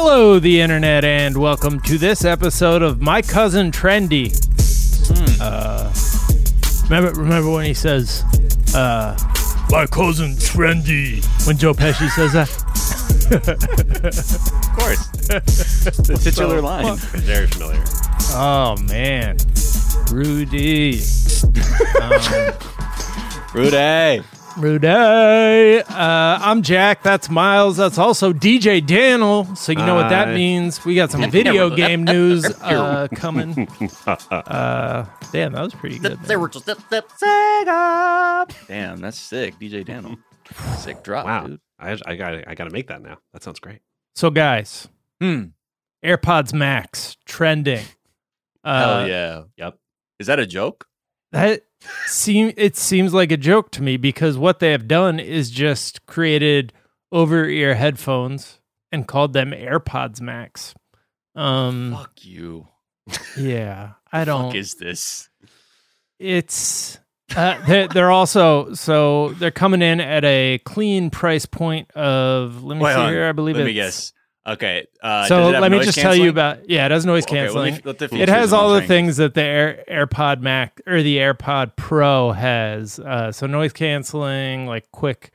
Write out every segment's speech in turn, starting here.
Hello, the internet, and welcome to this episode of My Cousin Trendy. Uh, remember, remember when he says, uh, "My cousin Trendy" when Joe Pesci says that? Of course. the titular line. Very familiar. Oh man, Rudy, um, Rudy. Rudy. Uh, I'm Jack. That's Miles. That's also DJ Daniel. So you know what that Hi. means. We got some video game news uh, coming. Uh, damn, that was pretty good. man. Damn, that's sick. DJ Daniel. Sick drop, Wow. dude. I, I got I got to make that now. That sounds great. So guys, Hmm. AirPods Max trending. Uh, Hell yeah. Yep. Is that a joke? That seem it seems like a joke to me because what they have done is just created over ear headphones and called them AirPods Max. Um Fuck you. yeah, I don't is this? it's uh, they're, they're also so they're coming in at a clean price point of let me Wait, see on. here I believe Let it's me guess. Okay. Uh, so does it have let me just tell you about yeah it has noise Okay, let me- canceling it has all the things that the Air, AirPod Mac or the AirPod Pro has. Uh, so noise canceling, like quick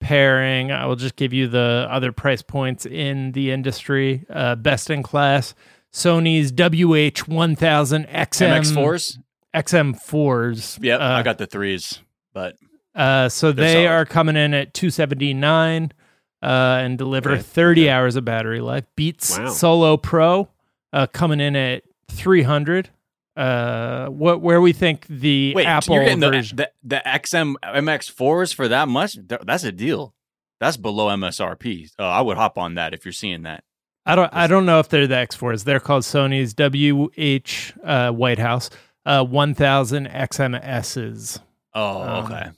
pairing. I will just give you the other price points in the industry. Uh, best in class, Sony's WH1000 XM MX4s? XM4s. Yep. Uh, I got the threes, but uh, so they solid. are coming in at 279 uh, and deliver Okay. 30 hours of battery life. Beats Wow. Solo Pro uh, coming in at 300. Uh, what where we think the wait, Apple you're getting the, version? the, the XM MX4s for that much? That's a deal. That's below MSRP. Uh, I would hop on that if you're seeing that. I don't I don't know if they're the X4s. They're called Sony's WH uh, White House uh, 1000 XMSs. Oh, Um, okay.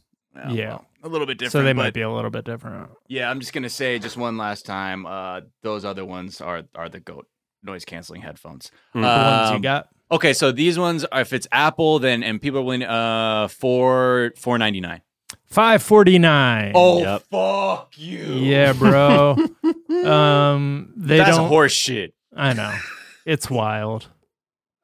Yeah. well, a little bit different. So they but- might be a little bit different. Yeah, I'm just gonna say just one last time. Uh, those other ones are are the goat noise canceling headphones. Hmm. The ones you Um, got. Okay, so these ones, are, if it's Apple, then and people are willing uh four four ninety nine. 549. Oh Yep. fuck you! Yeah, bro. um they that's don't horse shit. I know. It's wild.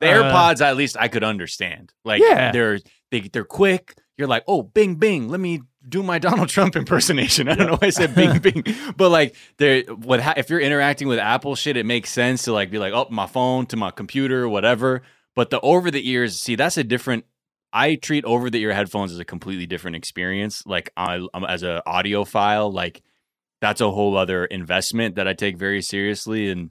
The Uh, AirPods, at least I could understand. Like Yeah. they're they they're quick. You're like, oh, bing bing. Let me do my Donald Trump impersonation. I don't know why I said bing bing, but like they're what ha- if you're interacting with Apple shit, it makes sense to like be like, oh, my phone to my computer, whatever. But the over the ears, see, that's a different. I treat over the ear headphones as a completely different experience. Like I, um, as a audiophile, like that's a whole other investment that I take very seriously, and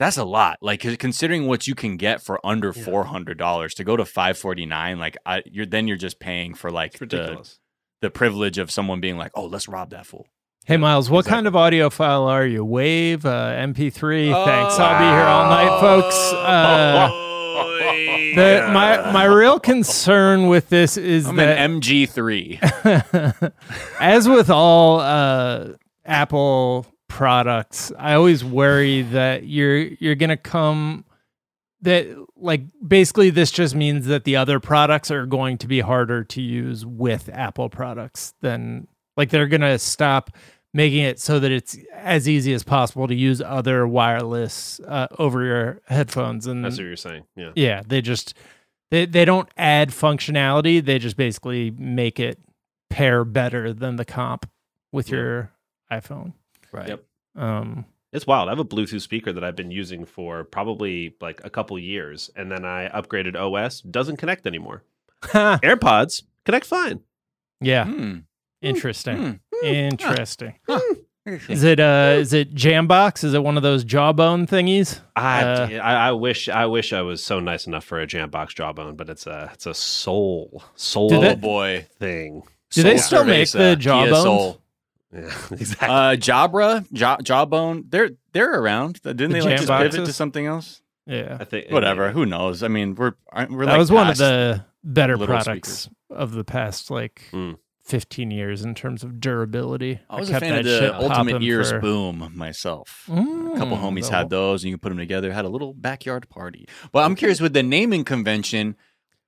that's a lot. Like considering what you can get for under Yeah. four hundred dollars to go to five forty nine, like I, you're then you're just paying for like It's ridiculous. the privilege of someone being like, oh, let's rob that fool. Hey Miles, what exactly. kind of audio file are you? Wave, uh, MP3? Thanks. I'll be here all night, folks. Uh, the, my my real concern with this is I'm that an MG three. as with all uh, Apple products, I always worry that you're you're gonna come that like basically this just means that the other products are going to be harder to use with Apple products than like they're gonna stop making it so that it's as easy as possible to use other wireless uh, over your headphones and That's what you're saying. Yeah. yeah, they just they they don't add functionality. They just basically make it pair better than the comp with Yeah. your iPhone. right. Yep. Um, It's wild. I have a Bluetooth speaker that I've been using for probably like a couple years, and then I upgraded OS. Doesn't connect anymore. AirPods connect fine. yeah, Hmm. interesting. Hmm. Interesting. Is it uh is it Jambox? Is it one of those jawbone thingies? I, Uh, I I wish I wish I was so nice enough for a Jambox jawbone, but it's a it's a soul soul they- boy. thing. Do they still make the Kia jawbones? Soul. Yeah, exactly. Uh, Jabra, jaw, Jawbone, they're they're around. Didn't The they like just Jamboxes? pivot to something else? Yeah, I think Whatever. Who knows? I mean, we're aren't- we're that like was one of the better little products of the past like Mm. 15 years in terms of durability. I was a kept fan of the Ultimate popping Ears for- Boom myself. a Mm, couple homies the had those, and you can put them together. Had a little backyard party. But I'm curious with the naming convention.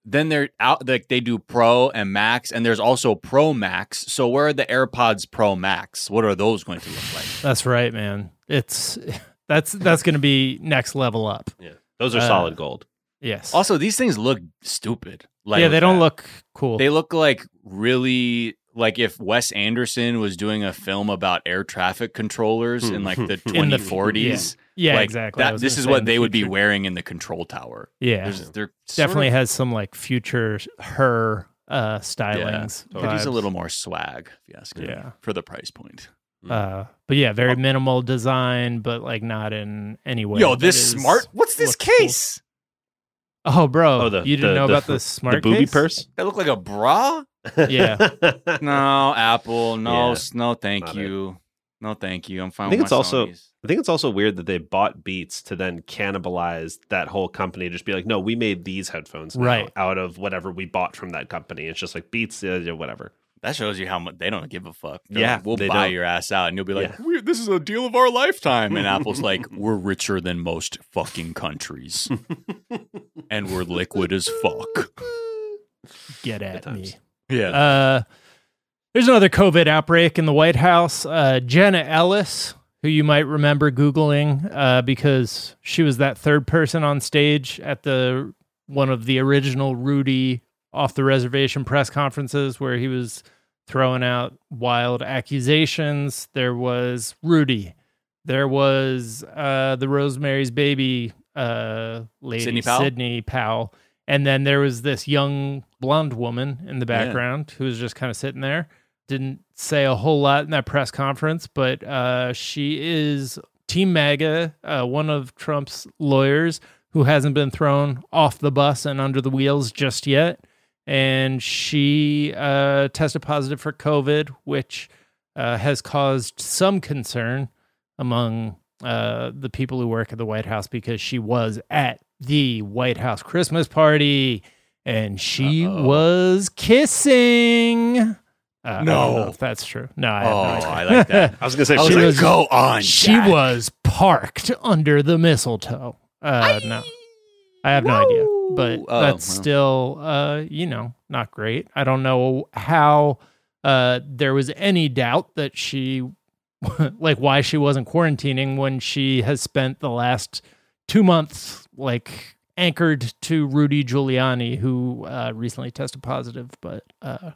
Then they're out like they do Pro and Max, and there's also Pro Max. So where are the AirPods Pro Max? What are those going to look like? That's right, man. It's That's that's going to be next level up. Yeah, those are Uh, solid gold. Yes. Also, these things look stupid. Like yeah, they don't look cool. They look like really like if Wes Anderson was doing a film about air traffic controllers in like the In the- 2040s. Yeah, like, exactly. That, this is what in the they would be wearing in the control tower. Yeah, There's, they're definitely of- has some like future her uh stylings. could use a little more swag, if you ask me, Yeah. for the price point. Uh, but yeah, very minimal design, but like not in any way. Yo, this smart. What's this looks cool. case? Oh, bro, Oh, the- you didn't the- know the- about the smart the booby case? purse. That look like a bra? Yeah. No, Apple. No, Yeah, no, thank not it. you. No, thank you. I'm fine. I think with it's my also- Sonys. I think it's also weird that they bought Beats to then cannibalize that whole company. Just be like, no, we made these headphones Right. out of whatever we bought from that company. It's just like Beats, uh, yeah, whatever. That shows you how much they don't give a fuck. They're Yeah, like, we'll they buy don't. your ass out, and you'll be like, Yeah. "We- "This is a deal of our lifetime." And Apple's like, "We're richer than most fucking countries, and we're liquid as fuck." Get at me. Yeah, Uh, there's another COVID outbreak in the White House. Uh, Jenna Ellis, who you might remember Googling uh, because she was that third person on stage at the one of the original Rudy off the reservation press conferences where he was throwing out wild accusations. There was Rudy. There was uh, the Rosemary's Baby uh, lady, Sidney Powell? Sidney Powell. And then there was this young blonde woman in the Yeah. background who was just kind of sitting there. Didn't say a whole lot in that press conference, but uh, she is Team MAGA, uh, one of Trump's lawyers who hasn't been thrown off the bus and under the wheels just yet. And she uh, tested positive for COVID, which uh, has caused some concern among uh, the people who work at the White House because she was at the White House Christmas party and she Uh-oh. was kissing. Uh, I No. if that's true. No, I have Oh, no idea. I like that. I was gonna say I was she like, was- "Go on." she Jack." was parked under the mistletoe. Uh, no, I have no idea, but Oh, that's well. still, uh, you know, not great. I don't know how uh, there was any doubt that she, like, why she wasn't quarantining when she has spent the last two months, like, anchored to Rudy Giuliani, who uh, recently tested positive. But uh,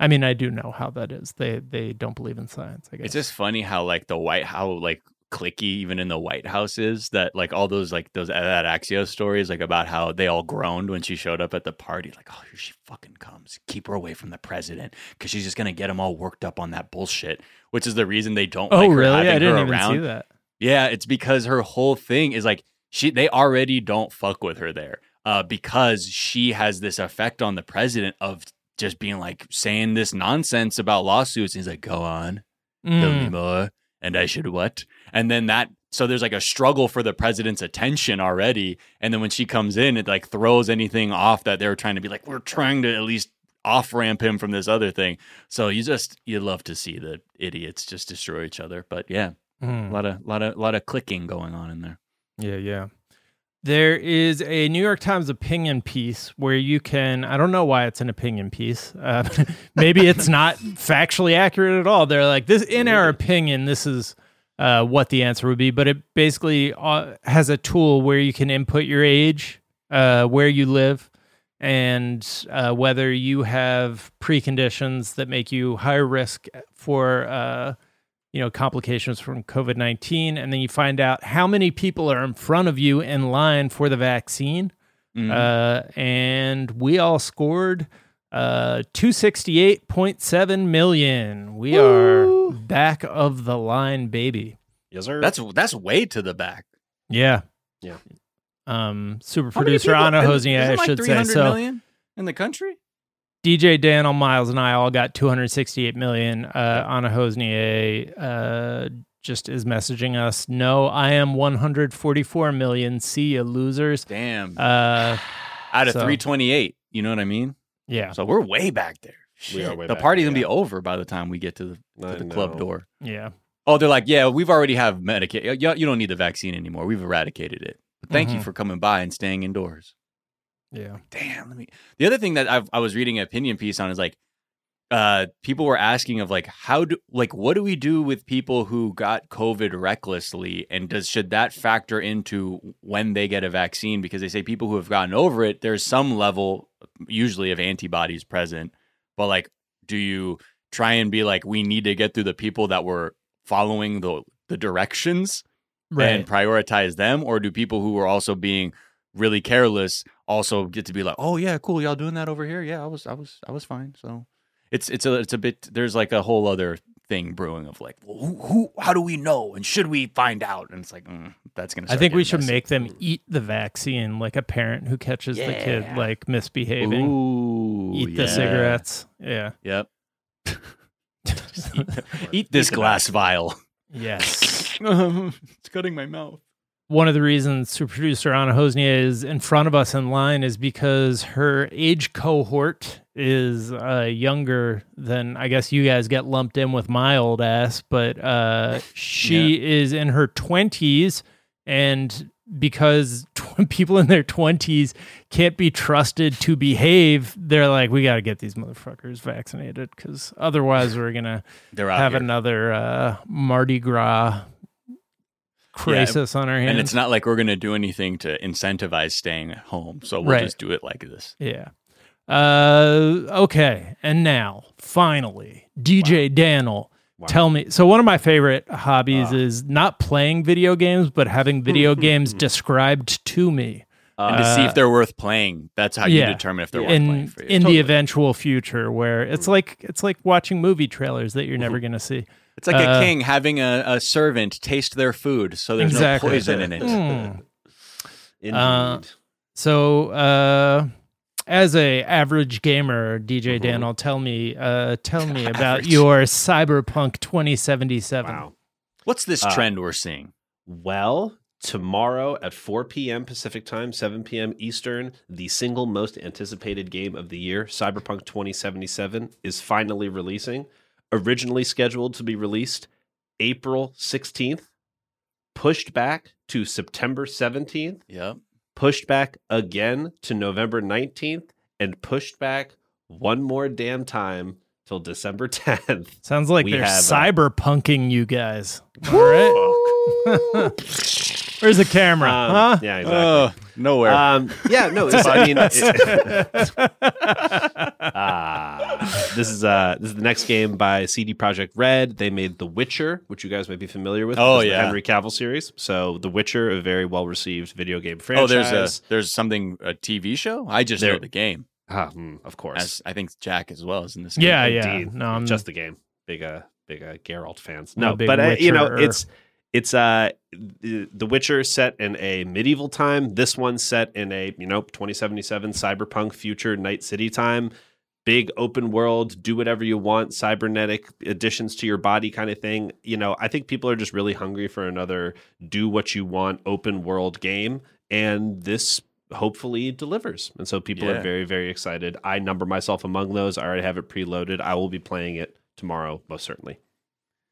I mean, I do know how that is. They they don't believe in science. I guess It's just funny how like the White how like clicky even in the White House is that like all those like those that Axios stories like about how they all groaned when she showed up at the party like oh here she fucking comes keep her away from the president because she's just gonna get them all worked up on that bullshit which is the reason they don't Oh, like her really? I didn't even around see that. yeah it's because her whole thing is like she they already don't fuck with her there uh because she has this effect on the president of just being like saying this nonsense about lawsuits and he's like go on Tell me Mm. more. And I should what? And then that so there's like a struggle for the president's attention already. And then when she comes in, it like throws anything off that they were trying to be like, we're trying to at least off ramp him from this other thing. So you just you love to see the idiots just destroy each other. But yeah, a Mm. lot of lot of lot of clicking going on in there. Yeah, yeah. There is a New York Times opinion piece where you can, I don't know why it's an opinion piece. Uh, maybe it's not factually accurate at all. They're like, this, in our opinion, this is uh, what the answer would be. But it basically uh, has a tool where you can input your age, uh, where you live, and uh, whether you have preconditions that make you higher risk for uh, you know complications from covid-19 and then you find out how many people are in front of you in line for the vaccine Mhm. uh, and we all scored uh, 268.7 million we are back of the line baby yes, sir. that's that's way to the back. yeah Yeah. um super How producer anna isn't- Hosnedl i like should say 300 so million in the country. DJ Daniel Miles and I all got 268 million. Uh, Anna Hosnedl uh, just is messaging us. No, I am 144 million. See ya, losers. Damn. Uh, Out of so- 328. You know what I mean? yeah, So we're way back there. We are way the back party's there, gonna be over by the time we get to the, to the club door. yeah. Oh, they're like, yeah, we've already have Medicaid. You, you don't need the vaccine anymore. We've eradicated it. But thank you Mhm. for coming by and staying indoors. Yeah. Damn. Let me. The other thing that I've, I was reading an opinion piece on is like, uh, people were asking of like how do like what do we do with people who got COVID recklessly, and does should that factor into when they get a vaccine? Because they say people who have gotten over it, there's some level usually of antibodies present, but like, do you try and be like, we need to get through the people that were following the the directions and prioritize them, or do people who were also being really careless also get to be like, oh yeah, cool, y'all doing that over here? Yeah, I was, I was, I was fine. So it's it's a it's a bit. There's like a whole other thing brewing of like, well, who, who how do we know and should we find out? And it's like mm, that's gonna. I think we should messy. make them eat the vaccine, like a parent who catches yeah. the kid like misbehaving. Ooh, eat yeah. the cigarettes. Yeah. Yep. eat, eat, this eat glass vial. Yes. it's cutting my mouth one of the reasons super producer Anna Hosnedl is in front of us in line is because her age cohort is uh, younger than I guess you guys get lumped in with my old ass, but uh, she yeah. is in her twenties, and because tw- people in their twenties can't be trusted to behave, they're like, we got to get these motherfuckers vaccinated because otherwise we're gonna have here. another uh, Mardi Gras crisis yeah, on our hands. And it's not like we're going to do anything to incentivize staying at home. So we'll right. just do it like this. Yeah. Uh, okay. And now, finally, DJ wow. Daniel. Wow. Tell me. So, one of my favorite hobbies uh. is not playing video games, but having video games described to me. Uh, and to see if they're worth playing. That's how yeah, you determine if they're worth in, playing for you. In totally. the eventual future, where it's like it's like watching movie trailers that you're never going to see. It's like uh, a king having a, a, servant taste their food, so there's exactly. no poison in it. Mm. Indeed. Uh, so, uh, as a average gamer, DJ mm-hmm. Daniel, tell me, uh, tell me about your Cyberpunk 2077. Wow. What's this uh, trend we're seeing? Well, tomorrow at 4 p.m. Pacific time, 7 p.m. Eastern, the single most anticipated game of the year, Cyberpunk 2077, is finally releasing originally scheduled to be released April 16th, pushed back to September 17th. Yep. Pushed back again to November 19th and pushed back one more damn time till December 10th. Sounds like we they're have, cyberpunking you guys. All right. Where's the camera? Um, huh? Yeah, exactly. Uh, nowhere. Um, yeah, no. I mean, it, uh, this is uh, this is the next game by CD Projekt Red. They made The Witcher, which you guys might be familiar with. Oh yeah, Henry Cavill series. So The Witcher, a very well received video game franchise. Oh, there's a there's something a TV show. I just there, know the game. Uh, of course, as I think Jack as well is in this. Game. Yeah, yeah. No, I'm just the game. Big uh, big uh, Geralt fans. No, but uh, you know it's it's uh the Witcher set in a medieval time. This one set in a you know 2077 cyberpunk future Night City time. Big open world, do whatever you want, cybernetic additions to your body kind of thing. You know, I think people are just really hungry for another do what you want open world game, and this hopefully delivers. And so people yeah. are very very excited. I number myself among those. I already have it preloaded. I will be playing it tomorrow, most certainly.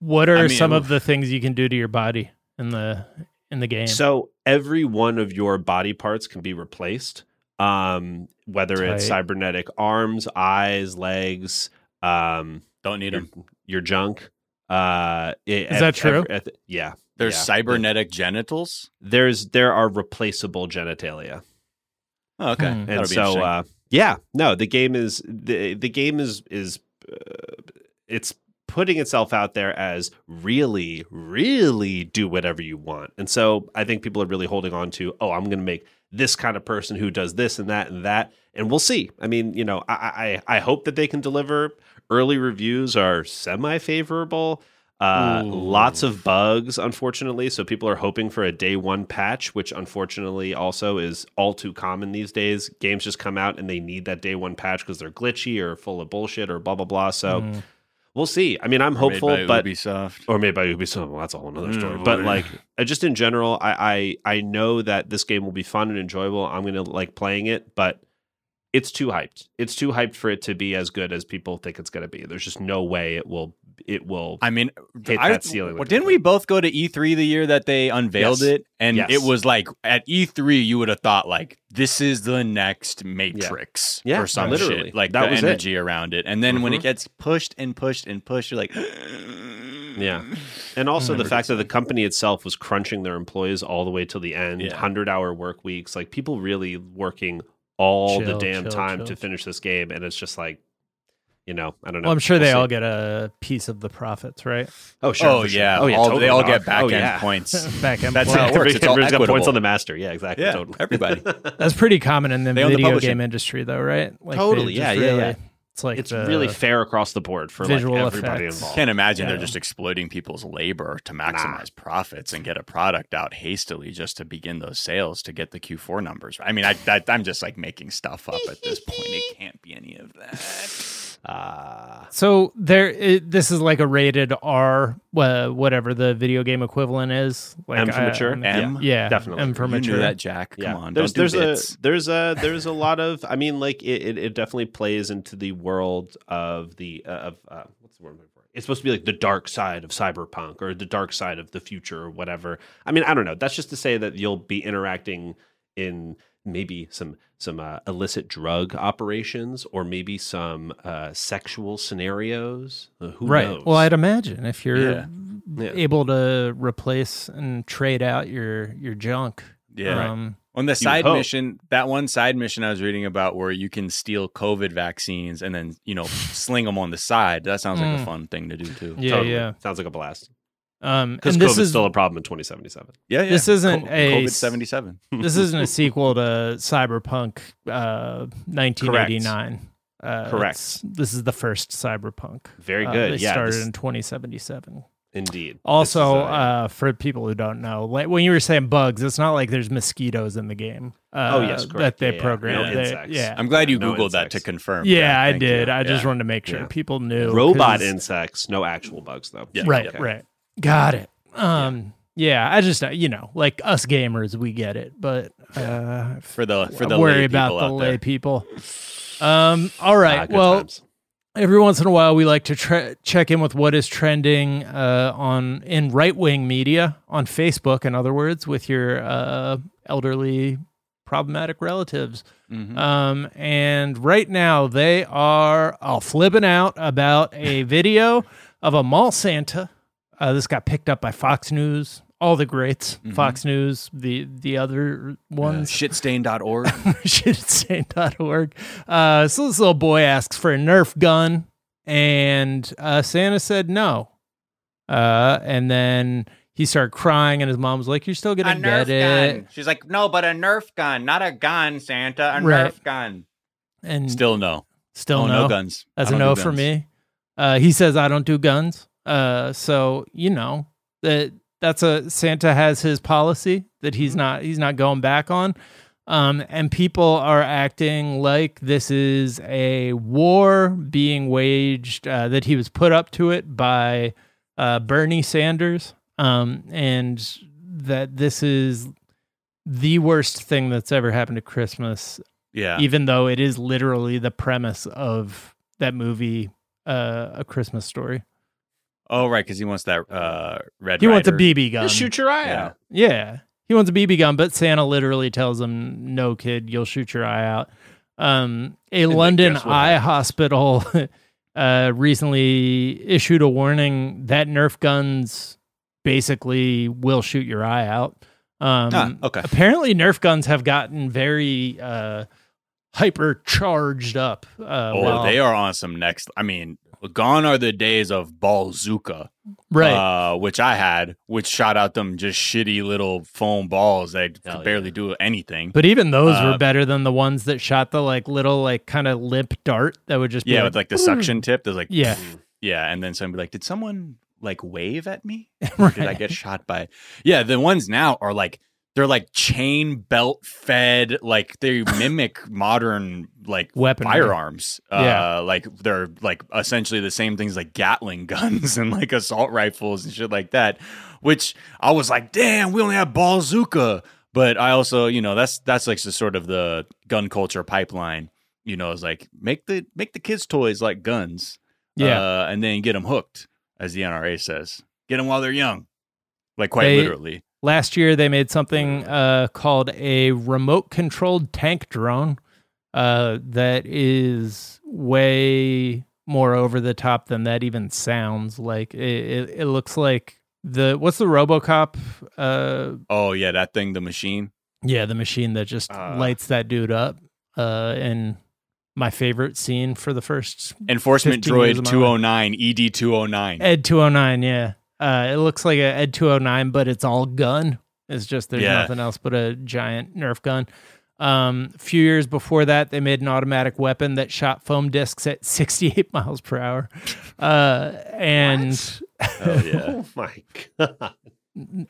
What are I mean, some of the things you can do to your body in the in the game? So every one of your body parts can be replaced. Um, whether Tight. it's cybernetic arms, eyes, legs, um, don't need your, them. Your junk. Uh, it, Is that true? At, at yeah. There's yeah. cybernetic genitals. There's there are replaceable genitalia. Oh, okay, hmm. and so uh, yeah, no, the game is the the game is is uh, it's putting itself out there as really, really do whatever you want. And so I think people are really holding on to, oh, I'm going to make this kind of person who does this and that and that. And we'll see. I mean, you know, I I, I hope that they can deliver. Early reviews are semi favorable. Uh, lots of bugs, unfortunately. So people are hoping for a day one patch, which unfortunately also is all too common these days. Games just come out and they need that day one patch because they're glitchy or full of bullshit or blah blah blah. So mm we'll see. I mean, I'm or hopeful, but Ubisoft or made by Ubisoft. Well, that's a whole other mm, story. but like, uh, just in general, I, I I know that this game will be fun and enjoyable. I'm gonna like playing it, but it's too hyped. It's too hyped for it to be as good as people think it's gonna be. There's just no way it will it will. I mean, Hit I, that ceiling well, didn't we both go to E3 the year that they unveiled Yes. it? And Yes. it was like at E3, you would have thought like this is the next Matrix Yeah, or some literally. shit, like That the was it. energy around it. And then when Mhm. it gets pushed and pushed and pushed, you're like, Yeah. And also the fact that the company itself was crunching their employees all the way till the end, Yeah. 100 hour work weeks, like people really working all the damn chill, time chill. to finish this game. And it's just like, you know, I don't know. Well, I'm sure We'll they see. all get a piece of the profits, right? Oh, sure. oh sure. yeah, Oh, yeah. Oh, all, totally, they all dog. get back oh, end yeah. points. Back end. That's Well, how it works. It's all Everybody's got points on the master. Yeah, exactly. Yeah, totally. everybody. That's pretty common in the They own the video game industry, though, right? Like Totally, yeah, yeah, really- yeah. It's like it's really fair across the board for visual like everybody effects. involved. Can't imagine they're just exploiting people's labor to maximize profits and get a product out hastily just to begin those sales to get the Q4 numbers. I mean, I, that, I'm just like making stuff up at this point. It can't be any of that. Uh, So there, it, this is like a rated R, uh, whatever the video game equivalent is. Like M for I- mature? I'm- M? yeah, Definitely. M for you mature. knew that, Jack. Come yeah, on, there's don't there's do a there's a there's a lot of I mean like it, it, it definitely plays into the world of the uh, of uh, what's the word I'm looking for? It's supposed to be like the dark side of cyberpunk or the dark side of the future or whatever. I mean I don't know. That's just to say that you'll be interacting in maybe some some uh, illicit drug operations or maybe some uh, sexual scenarios. Uh, who right. knows? Well, I'd imagine if you're Yeah. Yeah. able to replace and trade out your your junk. Yeah. Um, On the side mission, that one side mission I was reading about where you can steal COVID vaccines and then, you know, sling them on the side. That sounds like a Mm. fun thing to do too. yeah, Totally. yeah. Sounds like a blast. Um, Because and this COVID's is still a problem in 2077. Yeah, yeah. This isn't Co- a COVID 77. this isn't a sequel to Cyberpunk uh, 1989. Uh, Correct. This is the first Cyberpunk. Very Uh, good. they yeah, started this- in 2077. indeed. Also, This is, uh, for people who don't know, like when you were saying bugs, it's not like there's mosquitoes in the game. Uh, Oh, yes, that they Yeah, yeah. No They- insects. yeah, I'm glad you No Googled that to confirm. yeah, I thank did. you. I just wanted to make sure Yeah. people knew. robot 'cause- insects, no actual bugs though. Yeah. right, okay. right. Got it. Um, yeah. I just uh, you know, like us gamers, we get it, but uh, for the for the worry lay about the lay there. people. Um, all right. Ah, well, times. every once in a while, we like to tre- check in with what is trending uh, on in right wing media on Facebook. In other words, with your uh, elderly problematic relatives. Mhm. Um, and right now, they are all flipping out about a video of a mall Santa. Uh, this got picked up by Fox News. All the greats, Mhm. Fox News, the the other ones. Uh, ones, shitstain.org. shitstain.org. Uh, so this little boy asks for a Nerf gun, and uh, Santa said no. Uh, and then he started crying, and his mom was like, "You're still gonna get it." She's like, no, but a Nerf gun, not a gun, Santa, a Right. Nerf gun. And Still no. still oh, no. no guns. That's a no for me. Uh, he says I don't do guns. Uh, so you know that that's a Santa has his policy that he's Mm-hmm. not he's not going back on. Um, and people are acting like this is a war being waged uh, that he was put up to it by uh, Bernie Sanders, um, and that this is the worst thing that's ever happened to Christmas Yeah. even though it is literally the premise of that movie, uh, A Christmas Story. Oh, right, because he wants that uh, red. He wants a BB gun. Just shoot your eye Yeah. out. Yeah, he wants a BB gun, but Santa literally tells him, "No, kid, you'll shoot your eye out." Um, a then London eye happens? hospital uh, recently issued a warning that Nerf guns basically will shoot your eye out. Um, Ah, okay. Apparently, Nerf guns have gotten very uh, hypercharged up. Uh, Oh, while- they are on some next. I mean, gone are the days of Ballzooka, right. Uh, which I had, which shot out them just shitty little foam balls that Hell could barely yeah. do anything. But even those were Uh, better than the ones that shot the like little like kind of limp dart that would just be yeah, like, with like the suction tip. There's like, Yeah. yeah, and then somebody like, did someone like wave at me? Or Did I get shot by? Yeah, the ones now are like they're like chain belt fed, like they mimic modern like Weaponry. firearms. Yeah. Uh, like they're like essentially the same things like Gatling guns and like assault rifles and shit like that. Which I was like, damn, we only have Ballzooka. But I also, you know, that's that's like the sort of the gun culture pipeline. You know, it's like make the make the kids' toys like guns. Yeah. uh, and then get them hooked. as the NRA says. Get them while they're young, like quite They- literally. Last year, they made something uh, called a remote controlled tank drone uh, that is way more over the top than that even sounds. Like it, it, it looks like the what's the RoboCop? Uh, Oh yeah, that thing, the machine. yeah, the machine that just Uh. lights that dude up. Uh, and my favorite scene for the first Enforcement 15 years of Droid 209, ED 209. Ed 209, yeah. Uh, it looks like a Ed 209, but it's all gun. It's just there's Yeah. nothing else but a giant Nerf gun. Um, a few years before that, they made an automatic weapon that shot foam discs at 68 miles per hour. Uh, and Oh yeah. Oh my god.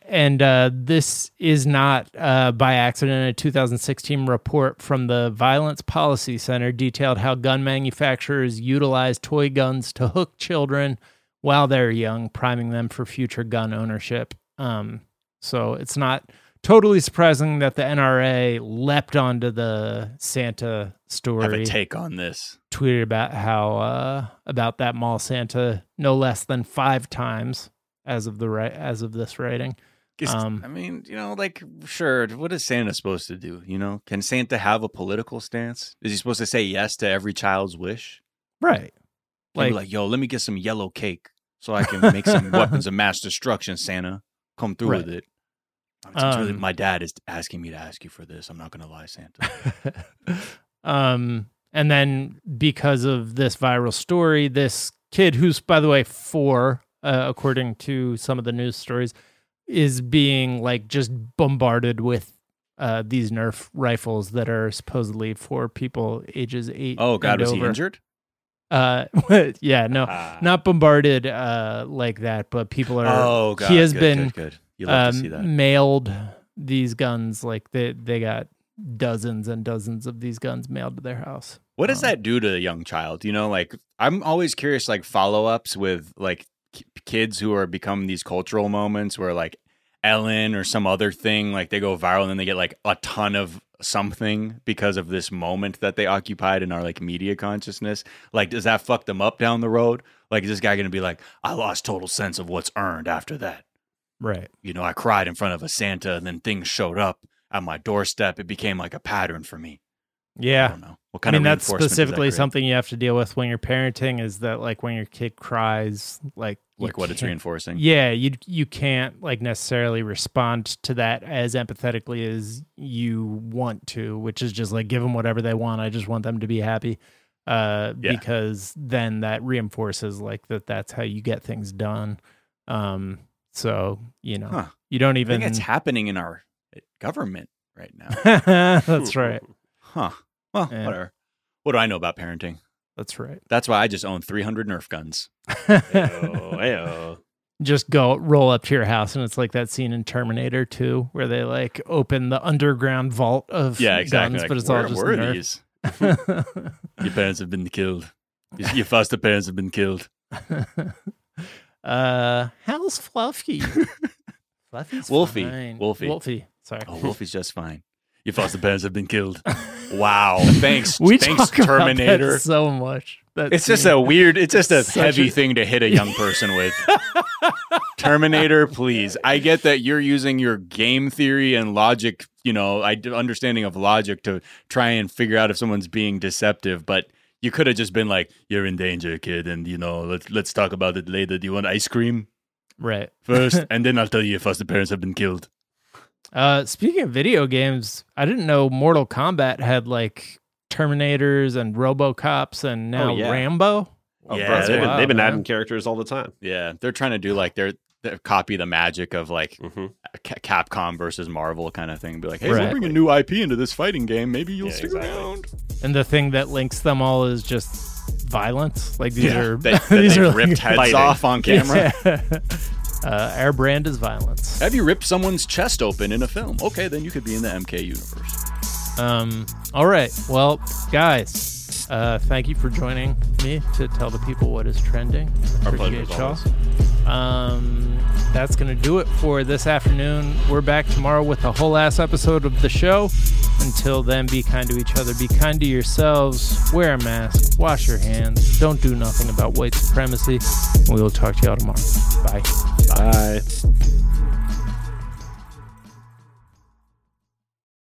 and uh, this is not uh, by accident. A 2016 report from the Violence Policy Center detailed how gun manufacturers utilize toy guns to hook children while they're young, priming them for future gun ownership. Um, so it's not totally surprising that the NRA leapt onto the Santa Have story a take on this. tweeted about how uh, about that mall Santa no less than five times as of the right as of this writing. Um, I mean, you know, like, sure, what is Santa supposed to do? You know, can Santa have a political stance? Is he supposed to say yes to every child's wish? Right. Like, like yo, let me get some yellow cake so I can make some weapons of mass destruction, Santa. Come through Right. with it. It's really, Um, my dad is asking me to ask you for this. I'm not going to lie, Santa. um, and then because of this viral story, this kid, who's by the way four, uh, according to some of the news stories, is being like just bombarded with uh, these Nerf rifles that are supposedly for people ages eight. Oh, God, was he injured? Uh, yeah, no, Ah. not bombarded uh, like that, but people are. Oh, God. he has good, been Good, good. You love to see that. um, mailed these guns like they they got dozens and dozens of these guns mailed to their house. What does um, that do to a young child? You know, like I'm always curious, like follow ups with like k- kids who are become these cultural moments where like Ellen or some other thing, like they go viral and then they get like a ton of something because of this moment that they occupied in our like media consciousness. Like, does that fuck them up down the road? Like, is this guy going to be like, I lost total sense of what's earned after that? Right. You know, I cried in front of a Santa and then things showed up at my doorstep. It became like a pattern for me. I Yeah. don't know. What I mean, of that's does that specifically something you have to deal with when you're parenting is that like when your kid cries, like like what it's reinforcing. Yeah, you you can't like necessarily respond to that as empathetically as you want to, which is just like give them whatever they want. I just want them to be happy, uh, Yeah. because then that reinforces like that. That's how you get things done. Um, so you know, Huh. you don't I even. think it's happening in our eh, government right now. that's right. Huh. Well, Yeah. whatever. What do I know about parenting? That's right. That's why I just own 300 Nerf guns. Ayo, ayo. just go roll up to your house and it's like that scene in Terminator 2 where they like open the underground vault of Yeah, exactly. guns, Like, but it's all just where Nerf. these? Your parents have been killed. Your, your foster parents have been killed. uh, how's Fluffy? Fluffy's Wolfie. fine. Wolfie. Wolfie. Sorry. Oh, Wolfie's just fine. Your foster parents have been killed. Wow. Thanks. we Thanks, talk about Terminator. that so much. That It's just a weird, it's just a Such heavy a- thing to hit a young person with. Terminator, please. I get that you're using your game theory and logic, you know, I understanding of logic to try and figure out if someone's being deceptive, but you could have just been like, "You're in danger, kid, and you know, let's let's talk about it later. Do you want ice cream right. first, and then I'll tell you if us the parents have been killed." Uh, speaking of video games, I didn't know Mortal Kombat had like Terminators and RoboCops and now yeah. Rambo. Oh, Yeah, bro, they've been, wild, they've been man. adding characters all the time. Yeah, they're trying to do like their, their copy the magic of like hmm Ca- Capcom versus Marvel kind of thing. Be like, hey, Right. we'll bring a new IP into this fighting game. Maybe you'll Yeah, stick exactly. around. And the thing that links them all is just violence. Like these are that, that these are ripped heads Fighting. off on camera. Yeah. uh, our brand is violence. Have you ripped someone's chest open in a film? Okay, then you could be in the MK universe. Um. All right. Well, guys, uh, thank you for joining me to tell the people what is trending. Our Appreciate pleasure y'all. Um, that's going to do it for this afternoon. We're back tomorrow with a whole ass episode of the show. Until then, be kind to each other, be kind to yourselves, wear a mask, wash your hands, don't do nothing about white supremacy. We will talk to y'all tomorrow. Bye. Bye.